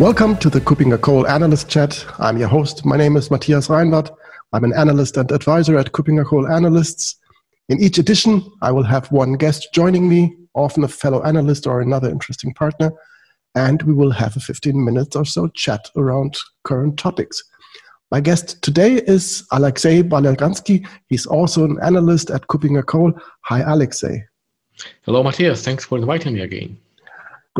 Welcome to the KuppingerCole Analyst Chat. I'm your host. My name is Matthias Reinwarth. I'm an analyst and advisor at KuppingerCole Analysts. In each edition, I will have one guest joining me, often a fellow analyst or another interesting partner, and we will have a 15 minutes or so chat around current topics. My guest today is Alexei Balaganski. He's also an analyst at KuppingerCole. Hi, Alexey. Hello, Matthias. Thanks for inviting me again.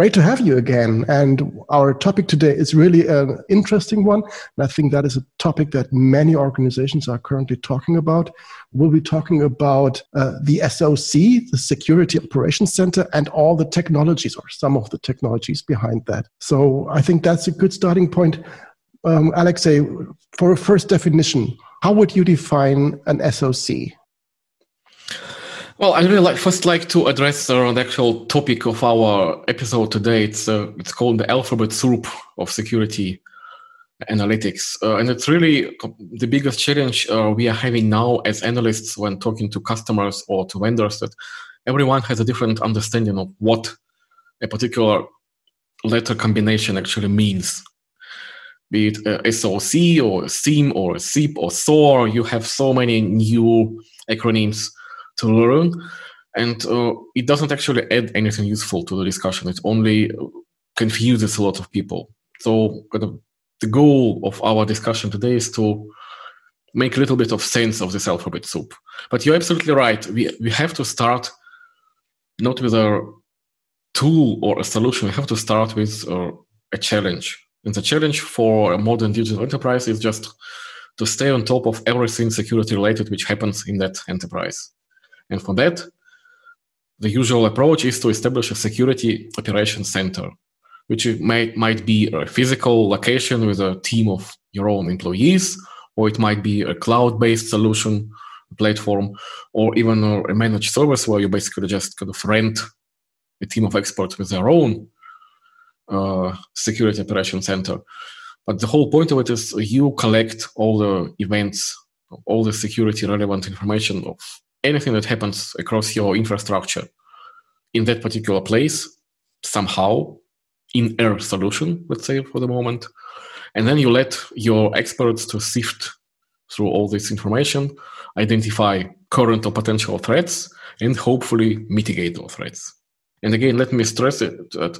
Great to have you again. And our topic today is really an interesting one. And I think that is a topic that many organizations are currently talking about. We'll be talking about uh, the SOC, the Security Operations Center, and all the technologies or some of the technologies behind that. So I think that's a good starting point. Um, Alexei, for a first definition, how would you define an SOC? Well, I really like first like to address uh, the actual topic of our episode today. It's uh, it's called the alphabet soup of security analytics, uh, and it's really the biggest challenge uh, we are having now as analysts when talking to customers or to vendors. That everyone has a different understanding of what a particular letter combination actually means. Be it uh, SOC or SIEM or SIP or SOAR, you have so many new acronyms to learn. And uh, it doesn't actually add anything useful to the discussion. It only confuses a lot of people. So kind of the goal of our discussion today is to make a little bit of sense of this alphabet soup. But you're absolutely right. We, we have to start not with a tool or a solution. We have to start with uh, a challenge. And the challenge for a modern digital enterprise is just to stay on top of everything security related which happens in that enterprise and for that, the usual approach is to establish a security operations center, which might, might be a physical location with a team of your own employees, or it might be a cloud-based solution platform, or even a managed service where you basically just kind of rent a team of experts with their own uh, security operation center. But the whole point of it is you collect all the events, all the security relevant information of anything that happens across your infrastructure in that particular place somehow in air solution let's say for the moment. And then you let your experts to sift through all this information identify current or potential threats and hopefully mitigate those threats. And again let me stress it that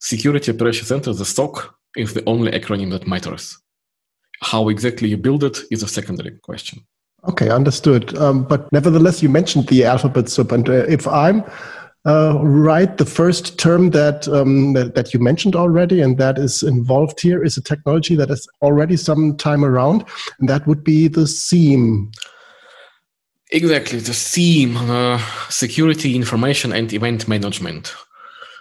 security operation center the SOC is the only acronym that matters. How exactly you build it is a secondary question Okay, understood. Um, but nevertheless, you mentioned the alphabet soup, and uh, if I'm uh, right, the first term that, um, that, that you mentioned already, and that is involved here, is a technology that is already some time around, and that would be the SIEM. Exactly, the SIEM, uh, Security Information and Event Management.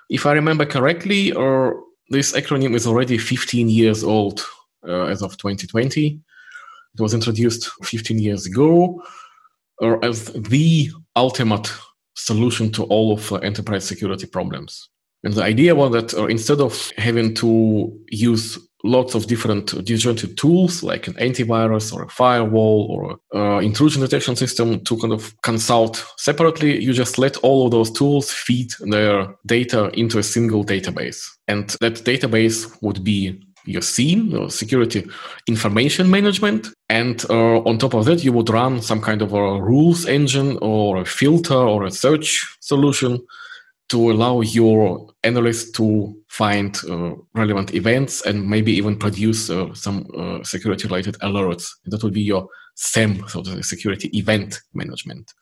If I remember correctly, or this acronym is already 15 years old uh, as of 2020. It was introduced 15 years ago as the ultimate solution to all of uh, enterprise security problems. And the idea was that uh, instead of having to use lots of different disjointed tools like an antivirus or a firewall or uh, intrusion detection system to kind of consult separately, you just let all of those tools feed their data into a single database. And that database would be your SIEM, your security information management. And uh, on top of that, you would run some kind of a rules engine or a filter or a search solution to allow your analysts to find uh, relevant events and maybe even produce uh, some uh, security related alerts. That would be your SEM, so the security event management.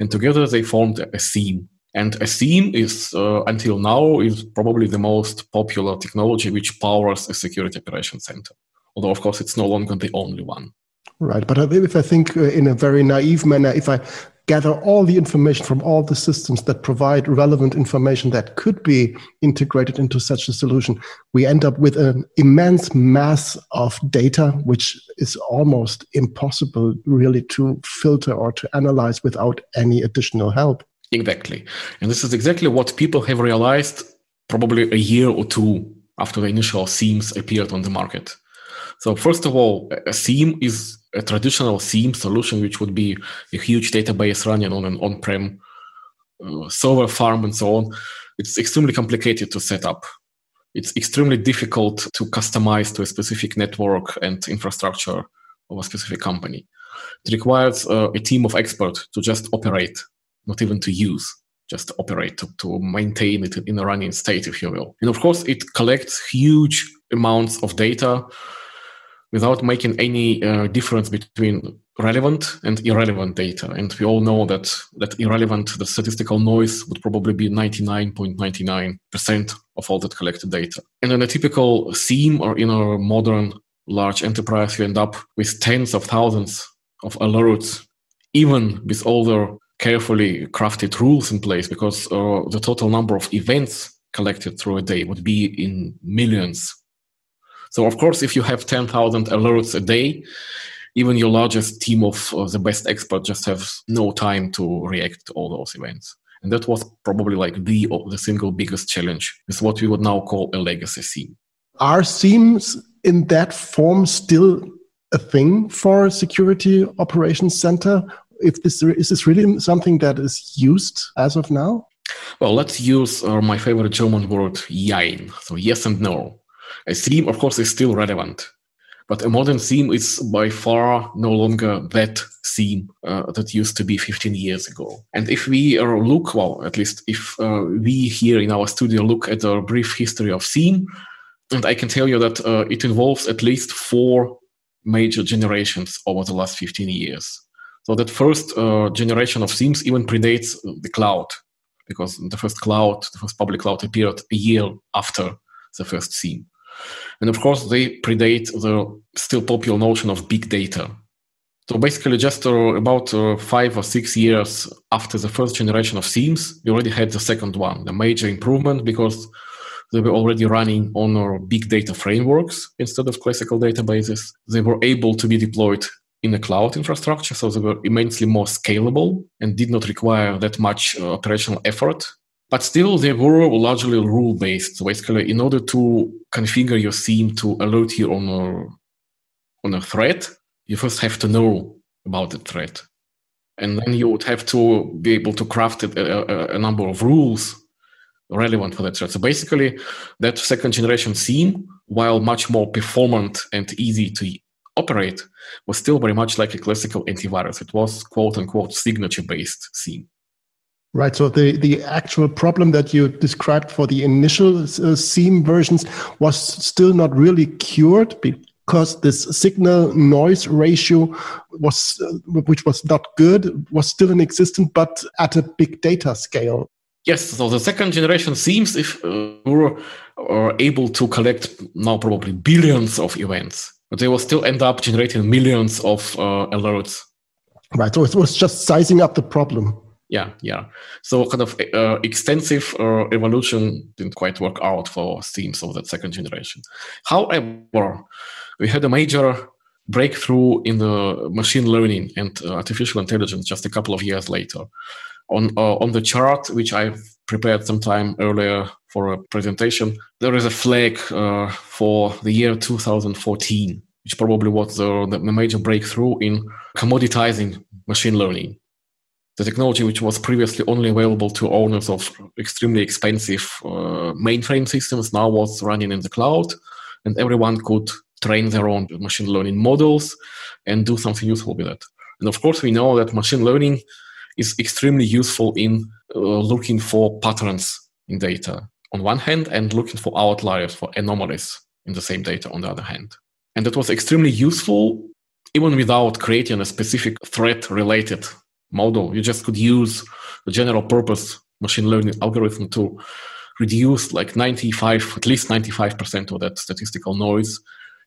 And together they formed a SIEM. And a SIEM is, uh, until now, is probably the most popular technology which powers a security operation center. Although, of course, it's no longer the only one. Right. But if I think uh, in a very naive manner, if I gather all the information from all the systems that provide relevant information that could be integrated into such a solution, we end up with an immense mass of data, which is almost impossible really to filter or to analyze without any additional help. Exactly. And this is exactly what people have realized probably a year or two after the initial SIEMs appeared on the market. So, first of all, a SIEM is a traditional SIEM solution, which would be a huge database running on an on prem uh, server farm and so on. It's extremely complicated to set up. it's extremely difficult to customize to a specific network and infrastructure of a specific company. It requires uh, a team of experts to just operate, not even to use, just to operate, to, to maintain it in a running state, if you will. And of course, it collects huge amounts of data without making any uh, difference between relevant and irrelevant data. And we all know that that irrelevant, the statistical noise would probably be 99.99% of all that collected data. And in a typical SIEM or in a modern large enterprise, you end up with tens of thousands of alerts, even with all the carefully crafted rules in place, because uh, the total number of events collected through a day would be in millions. So, of course, if you have 10,000 alerts a day, even your largest team of uh, the best experts just have no time to react to all those events. And that was probably like the, the single biggest challenge is what we would now call a legacy SIEM. Are SIEMs in that form still a thing for security operations center? If this is this really something that is used as of now? Well, let's use uh, my favorite German word, "jein." So yes and no. A SIEM, of course, is still relevant but a modern SIEM is by far no longer that SIEM uh, that used to be 15 years ago. And if we uh, look, well, at least if uh, we here in our studio look at a brief history of SIEM, and I can tell you that uh, it involves at least four major generations over the last 15 years. So that first uh, generation of SIEMs even predates the cloud, because the first cloud, the first public cloud appeared a year after the first SIEM. And of course, they predate the still popular notion of big data. So basically, just uh, about uh, five or six years after the first generation of SIEMs, we already had the second one, the major improvement, because they were already running on our big data frameworks instead of classical databases. They were able to be deployed in a cloud infrastructure, so they were immensely more scalable and did not require that much uh, operational effort but still, they were largely rule based. So basically, in order to configure your SIEM to alert you on a, on a threat, you first have to know about the threat. And then you would have to be able to craft a, a, a number of rules relevant for that threat. So basically, that second generation SIEM, while much more performant and easy to operate, was still very much like a classical antivirus. It was quote unquote signature based SIEM. Right. So the, the actual problem that you described for the initial uh, SIEM versions was still not really cured because this signal noise ratio was, uh, which was not good, was still in existence, but at a big data scale. Yes. So the second generation SIEMs if uh, were, were able to collect now probably billions of events, but they will still end up generating millions of uh, alerts. Right. So it was just sizing up the problem yeah yeah so kind of uh, extensive uh, evolution didn't quite work out for SIEMs of that second generation however we had a major breakthrough in the machine learning and uh, artificial intelligence just a couple of years later on uh, on the chart which i've prepared some time earlier for a presentation. There is a flag uh, for the year 2014 which probably was the, the major breakthrough in commoditizing machine learning. The technology which was previously only available to owners of extremely expensive uh, mainframe systems now was running in the cloud and everyone could train their own machine learning models and do something useful with it. And of course we know that machine learning is extremely useful in uh, looking for patterns in data on one hand and looking for outliers for anomalies in the same data on the other hand and that was extremely useful even without creating a specific threat related model. You just could use the general purpose machine learning algorithm to reduce like 95, at least 95% of that statistical noise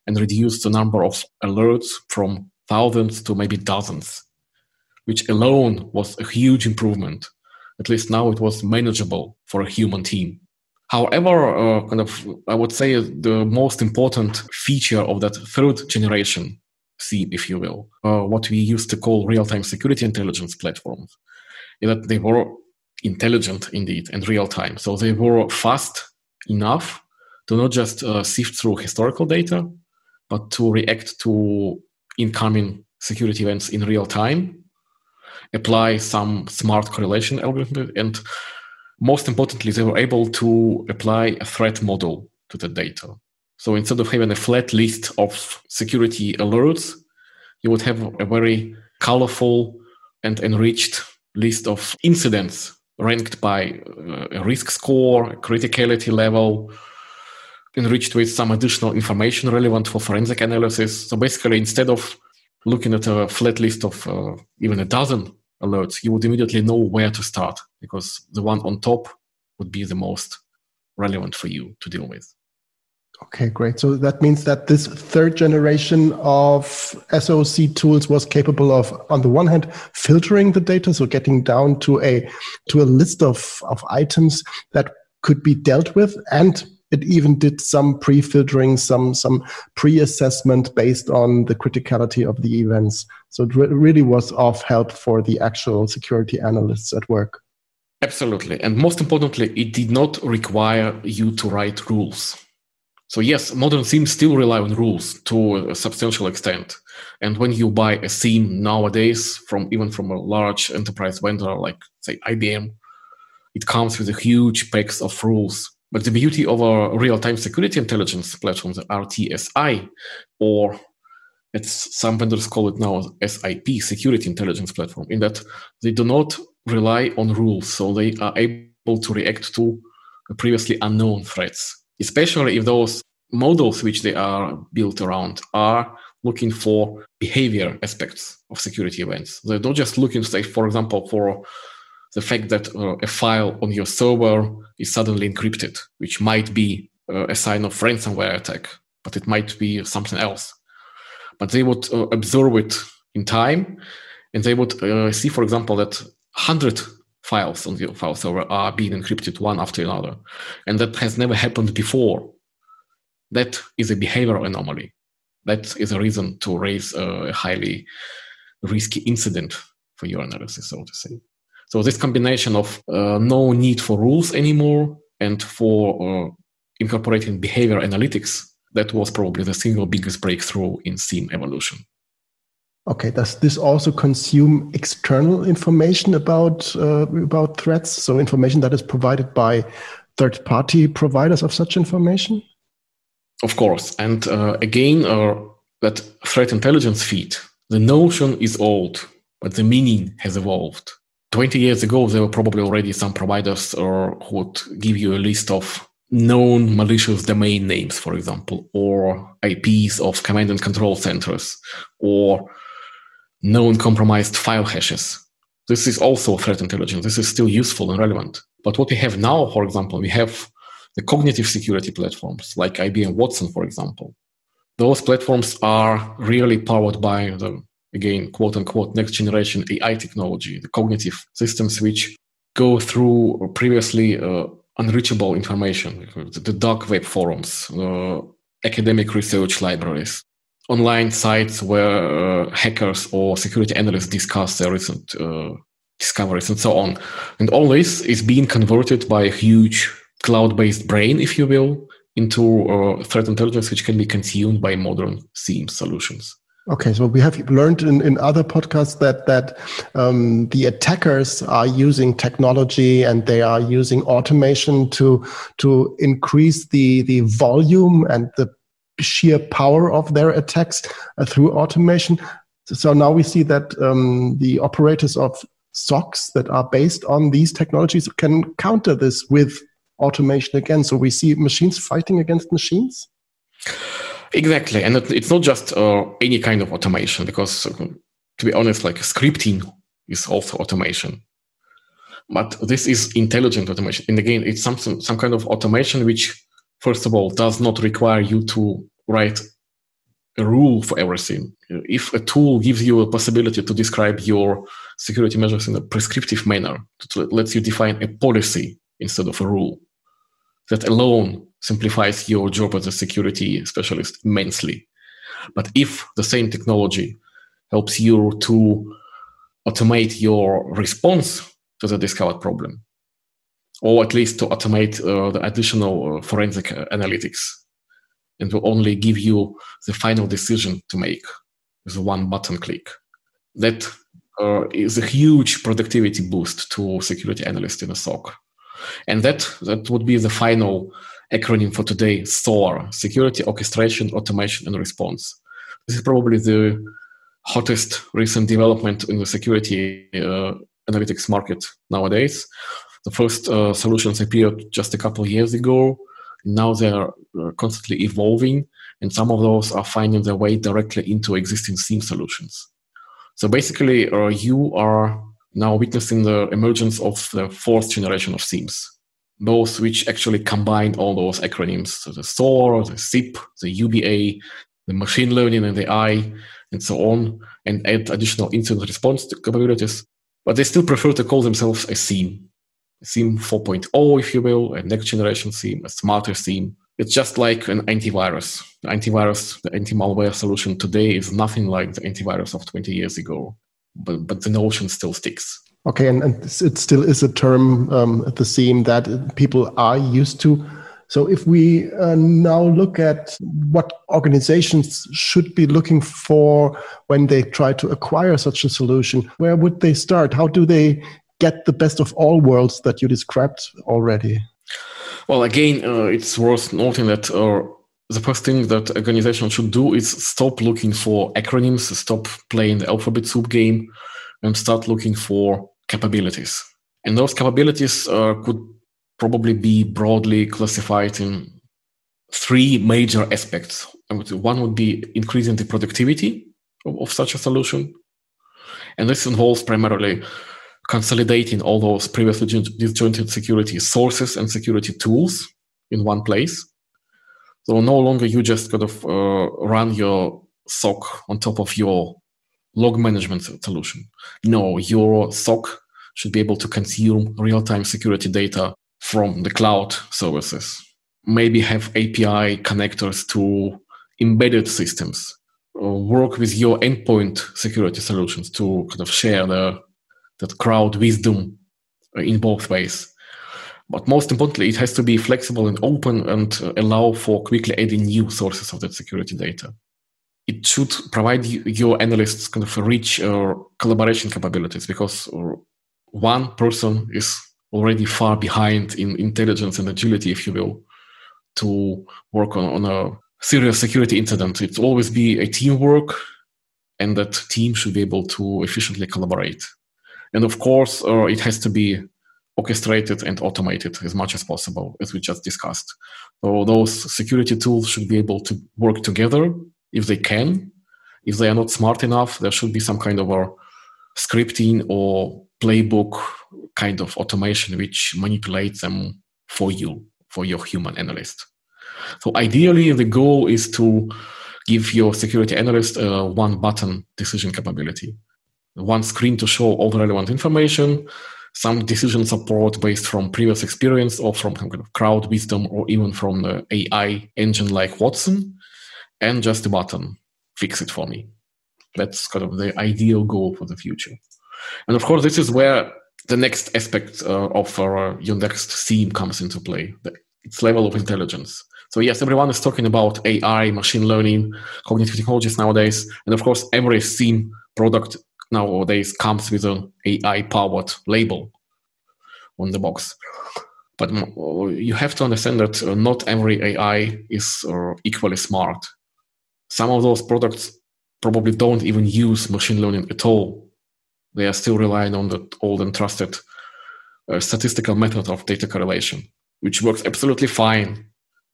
and reduce the number of alerts from thousands to maybe dozens, which alone was a huge improvement. At least now it was manageable for a human team. However, uh, kind of, I would say the most important feature of that third generation SIEM, if you will, uh, what we used to call real-time security intelligence platforms, is that they were intelligent indeed and real-time. So they were fast enough to not just uh, sift through historical data, but to react to incoming security events in real time, apply some smart correlation algorithm, and most importantly, they were able to apply a threat model to the data. So instead of having a flat list of security alerts, you would have a very colorful and enriched list of incidents ranked by uh, a risk score, a criticality level, enriched with some additional information relevant for forensic analysis. So basically, instead of looking at a flat list of uh, even a dozen alerts, you would immediately know where to start because the one on top would be the most relevant for you to deal with. Okay, great. So that means that this third generation of SOC tools was capable of, on the one hand, filtering the data, so getting down to a to a list of, of items that could be dealt with, and it even did some pre-filtering, some some pre-assessment based on the criticality of the events. So it re- really was of help for the actual security analysts at work. Absolutely, and most importantly, it did not require you to write rules. So yes, modern SIEMs still rely on rules to a substantial extent. And when you buy a SIEM nowadays from even from a large enterprise vendor like say IBM, it comes with a huge packs of rules but the beauty of our real-time security intelligence platform, the RTSI, or it's some vendors call it now SIP, Security Intelligence Platform, in that they do not rely on rules, so they are able to react to previously unknown threats, especially if those models which they are built around are looking for behavior aspects of security events. They're not just looking, say, for example, for the fact that uh, a file on your server is suddenly encrypted, which might be uh, a sign of ransomware attack, but it might be something else. But they would uh, observe it in time, and they would uh, see, for example, that 100 files on your file server are being encrypted one after another, and that has never happened before. That is a behavioral anomaly. That is a reason to raise a highly risky incident for your analysis, so to say. So this combination of uh, no need for rules anymore and for uh, incorporating behavior analytics, that was probably the single biggest breakthrough in SIEM evolution. Okay, does this also consume external information about uh, about threats? So information that is provided by third-party providers of such information? Of course, and uh, again, uh, that threat intelligence feed. The notion is old, but the meaning has evolved. 20 years ago, there were probably already some providers or who would give you a list of known malicious domain names, for example, or IPs of command and control centers, or known compromised file hashes. This is also threat intelligence. This is still useful and relevant. But what we have now, for example, we have the cognitive security platforms like IBM Watson, for example. Those platforms are really powered by the again, quote unquote, next generation AI technology, the cognitive systems which go through previously uh, unreachable information, the dark web forums, uh, academic research libraries, online sites where uh, hackers or security analysts discuss their recent uh, discoveries and so on. And all this is being converted by a huge cloud based brain, if you will, into uh, threat intelligence which can be consumed by modern SIEM solutions. Okay, so we have learned in, in other podcasts that that um, the attackers are using technology and they are using automation to to increase the the volume and the sheer power of their attacks uh, through automation. So now we see that um, the operators of SOCs that are based on these technologies can counter this with automation again. So we see machines fighting against machines. Exactly, and it's not just uh, any kind of automation because, uh, to be honest, like scripting is also automation. But this is intelligent automation, and again, it's some some kind of automation which, first of all, does not require you to write a rule for everything. If a tool gives you a possibility to describe your security measures in a prescriptive manner, that lets you define a policy instead of a rule, that alone simplifies your job as a security specialist immensely. But if the same technology helps you to automate your response to the discovered problem, or at least to automate uh, the additional uh, forensic uh, analytics, and will only give you the final decision to make with one button click. That uh, is a huge productivity boost to security analysts in a SOC. And that, that would be the final acronym for today, SOAR, Security Orchestration, Automation, and Response. This is probably the hottest recent development in the security uh, analytics market nowadays. The first uh, solutions appeared just a couple of years ago. Now they are uh, constantly evolving, and some of those are finding their way directly into existing SIEM solutions. So basically, uh, you are now witnessing the emergence of the fourth generation of SIEMs, those which actually combine all those acronyms, so the SOAR, the SIP, the UBA, the machine learning and the AI, and so on, and add additional incident response capabilities. But they still prefer to call themselves a SIEM, a SIEM 4.0, if you will, a next generation SIEM, a smarter SIEM. It's just like an antivirus. The antivirus, the anti-malware solution today is nothing like the antivirus of 20 years ago, but, but the notion still sticks. Okay, and, and it still is a term, um, the SIEM that people are used to. So, if we uh, now look at what organizations should be looking for when they try to acquire such a solution, where would they start? How do they get the best of all worlds that you described already? Well, again, uh, it's worth noting that uh, the first thing that organizations should do is stop looking for acronyms, stop playing the alphabet soup game, and start looking for capabilities. And those capabilities uh, could probably be broadly classified in three major aspects. One would be increasing the productivity of, of such a solution. And this involves primarily consolidating all those previously disjointed security sources and security tools in one place. So no longer you just kind of uh, run your SOC on top of your log management solution. No, your SOC should be able to consume real-time security data from the cloud services. Maybe have API connectors to embedded systems. work with your endpoint security solutions to kind of share the that crowd wisdom in both ways. But most importantly, it has to be flexible and open and allow for quickly adding new sources of that security data. It should provide your analysts kind of rich uh, collaboration capabilities because one person is already far behind in intelligence and agility, if you will, to work on, on a serious security incident. It's always be a teamwork, and that team should be able to efficiently collaborate. And of course, uh, it has to be orchestrated and automated as much as possible, as we just discussed. So those security tools should be able to work together if they can. If they are not smart enough, there should be some kind of a scripting or playbook kind of automation which manipulates them for you, for your human analyst. So ideally, the goal is to give your security analyst a one button decision capability. One screen to show all the relevant information, some decision support based from previous experience or from kind of crowd wisdom or even from the AI engine like Watson, and just a button, fix it for me. That's kind of the ideal goal for the future. And of course, this is where the next aspect uh, of our, your next SIEM comes into play, its level of intelligence. So yes, everyone is talking about AI, machine learning, cognitive technologies nowadays, and of course, every SIEM product nowadays comes with an AI-powered label on the box. But you have to understand that uh, not every AI is uh, equally smart. Some of those products probably don't even use machine learning at all they are still relying on the old and trusted uh, statistical method of data correlation, which works absolutely fine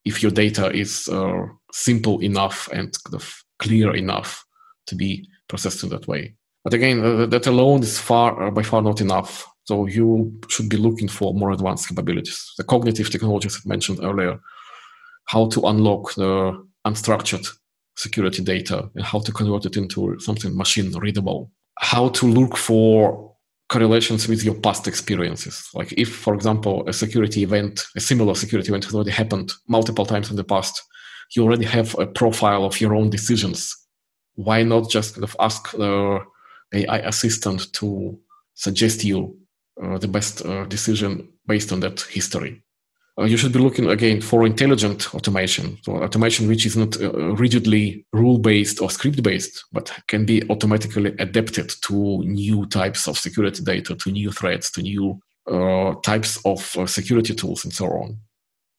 if your data is uh, simple enough and kind of clear enough to be processed in that way. But again, uh, that alone is far uh, by far not enough. So you should be looking for more advanced capabilities. The cognitive technologies I mentioned earlier, how to unlock the unstructured security data and how to convert it into something machine readable how to look for correlations with your past experiences. Like if, for example, a security event, a similar security event has already happened multiple times in the past, you already have a profile of your own decisions. Why not just kind of ask the AI assistant to suggest you uh, the best uh, decision based on that history? uh, you should be looking again for intelligent automation. So automation which is not uh, rigidly rule-based or script-based, but can be automatically adapted to new types of security data, to new threats, to new uh, types of uh, security tools, and so on.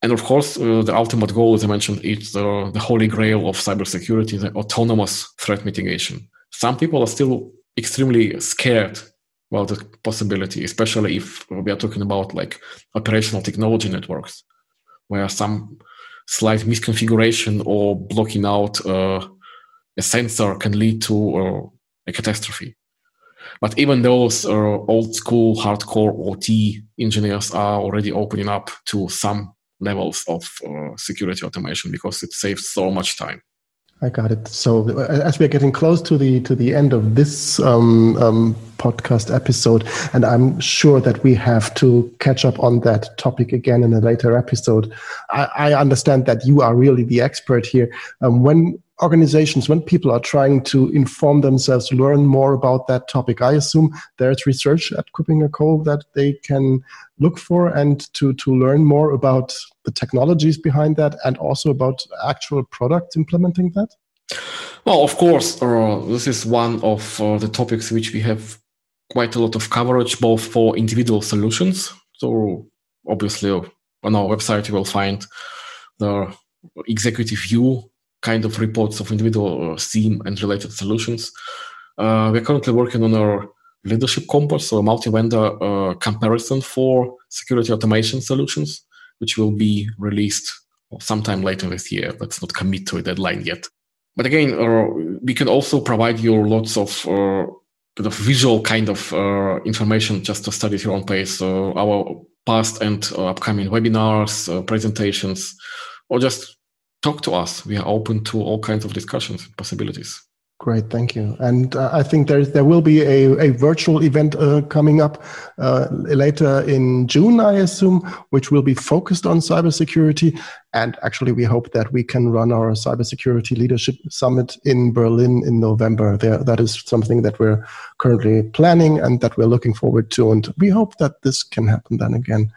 And of course, uh, the ultimate goal, as I mentioned, is uh, the holy grail of cybersecurity, the autonomous threat mitigation. Some people are still extremely scared about the possibility, especially if we are talking about like operational technology networks, where some slight misconfiguration or blocking out uh, a sensor can lead to uh, a catastrophe. But even those uh, old school hardcore OT engineers are already opening up to some levels of uh, security automation because it saves so much time. I got it. So as we are getting close to the to the end of this um, um, podcast episode, and I'm sure that we have to catch up on that topic again in a later episode. I, I understand that you are really the expert here. Um, when organizations, when people are trying to inform themselves, learn more about that topic, I assume there's research at KuppingerCole that they can look for and to, to learn more about the technologies behind that and also about actual products implementing that? Well, of course, uh, this is one of uh, the topics which we have quite a lot of coverage, both for individual solutions. So, obviously, on our website, you will find the executive view kind of reports of individual uh, and related solutions. Uh, we're currently working on our leadership compass, so a multi-vendor uh, comparison for security automation solutions, which will be released sometime later this year. Let's not commit to a deadline yet. But again, uh, we can also provide you lots of uh, kind of visual kind of uh, information just to study at your own pace. So our past and upcoming webinars, presentations, or just talk to us. We are open to all kinds of discussions and possibilities. Great, thank you. And uh, I think there there will be a, a virtual event uh, coming up uh, later in June, I assume, which will be focused on cybersecurity. And actually, we hope that we can run our cybersecurity leadership summit in Berlin in November. There, that is something that we're currently planning and that we're looking forward to. And we hope that this can happen then again.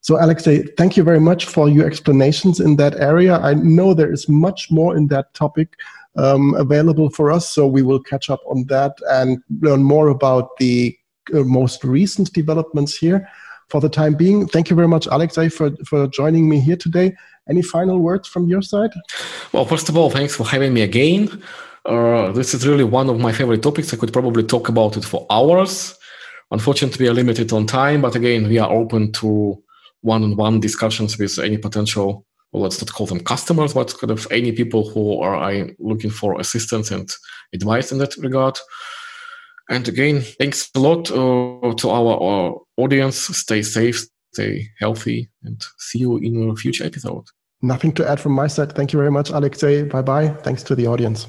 So, Alexei, thank you very much for your explanations in that area. I know there is much more in that topic um, available for us, so we will catch up on that and learn more about the uh, most recent developments here. For the time being, thank you very much, Alexei, for, for joining me here today. Any final words from your side? Well, first of all, thanks for having me again. Uh, this is really one of my favorite topics. I could probably talk about it for hours. Unfortunately, we are limited on time, but again, we are open to one-on-one discussions with any potential well, let's not call them customers, but kind of any people who are looking for assistance and advice in that regard. And again, thanks a lot uh, to our, our audience. Stay safe, stay healthy, and see you in a future episode. Nothing to add from my side. Thank you very much, Alexei. Bye bye. Thanks to the audience.